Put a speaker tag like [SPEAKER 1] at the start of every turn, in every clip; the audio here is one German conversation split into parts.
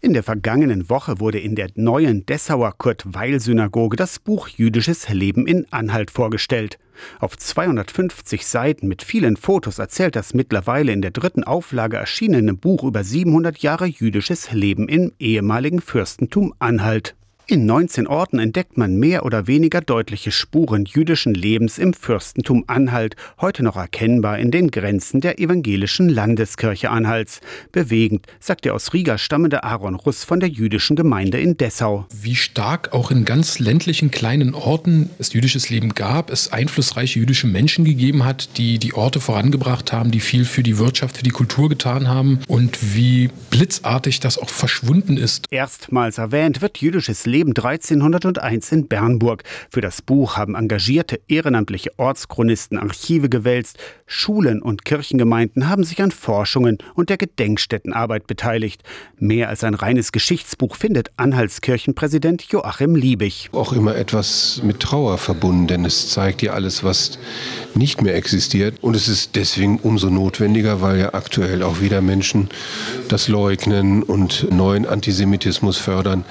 [SPEAKER 1] In der vergangenen Woche wurde in der neuen Dessauer Kurt-Weil-Synagoge das Buch Jüdisches Leben in Anhalt vorgestellt. Auf 250 Seiten mit vielen Fotos erzählt das mittlerweile in der dritten Auflage erschienene Buch über 700 Jahre jüdisches Leben im ehemaligen Fürstentum Anhalt. In 19 Orten entdeckt man mehr oder weniger deutliche Spuren jüdischen Lebens im Fürstentum Anhalt, heute noch erkennbar in den Grenzen der evangelischen Landeskirche Anhalts. Bewegend, sagt der aus Riga stammende Aaron Russ von der jüdischen Gemeinde in Dessau.
[SPEAKER 2] Wie stark auch in ganz ländlichen kleinen Orten es jüdisches Leben gab, es einflussreiche jüdische Menschen gegeben hat, die die Orte vorangebracht haben, die viel für die Wirtschaft, für die Kultur getan haben und wie blitzartig das auch verschwunden ist.
[SPEAKER 1] Erstmals erwähnt wird jüdisches Leben Leben 1301 in Bernburg. Für das Buch haben engagierte ehrenamtliche Ortschronisten Archive gewälzt. Schulen und Kirchengemeinden haben sich an Forschungen und der Gedenkstättenarbeit beteiligt. Mehr als ein reines Geschichtsbuch findet Anhaltskirchenpräsident Joachim Liebig.
[SPEAKER 3] Auch immer etwas mit Trauer verbunden, denn es zeigt ja alles, was nicht mehr existiert. Und es ist deswegen umso notwendiger, weil ja aktuell auch wieder Menschen das leugnen und neuen Antisemitismus fördern.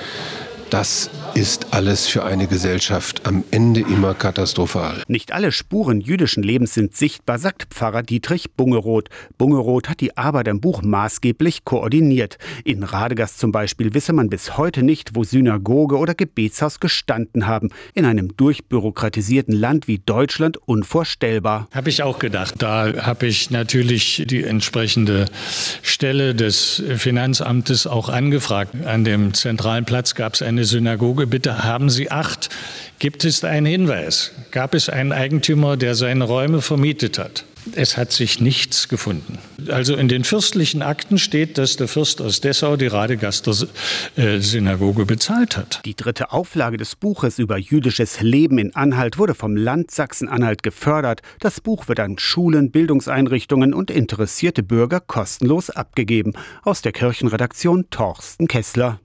[SPEAKER 3] Das ist alles für eine Gesellschaft am Ende immer katastrophal.
[SPEAKER 1] Nicht alle Spuren jüdischen Lebens sind sichtbar, sagt Pfarrer Dietrich Bungeroth. Bungeroth hat die Arbeit am Buch maßgeblich koordiniert. In Radegast zum Beispiel wisse man bis heute nicht, wo Synagoge oder Gebetshaus gestanden haben. In einem durchbürokratisierten Land wie Deutschland unvorstellbar.
[SPEAKER 4] Habe ich auch gedacht. Da habe ich natürlich die entsprechende Stelle des Finanzamtes auch angefragt. An dem zentralen Platz gab es eine Synagoge bitte haben Sie Acht. Gibt es einen Hinweis? Gab es einen Eigentümer, der seine Räume vermietet hat? Es hat sich nichts gefunden. Also in den fürstlichen Akten steht, dass der Fürst aus Dessau die Radegaster äh, Synagoge bezahlt hat.
[SPEAKER 1] Die dritte Auflage des Buches über jüdisches Leben in Anhalt wurde vom Land Sachsen-Anhalt gefördert. Das Buch wird an Schulen, Bildungseinrichtungen und interessierte Bürger kostenlos abgegeben. Aus der Kirchenredaktion Torsten Kessler.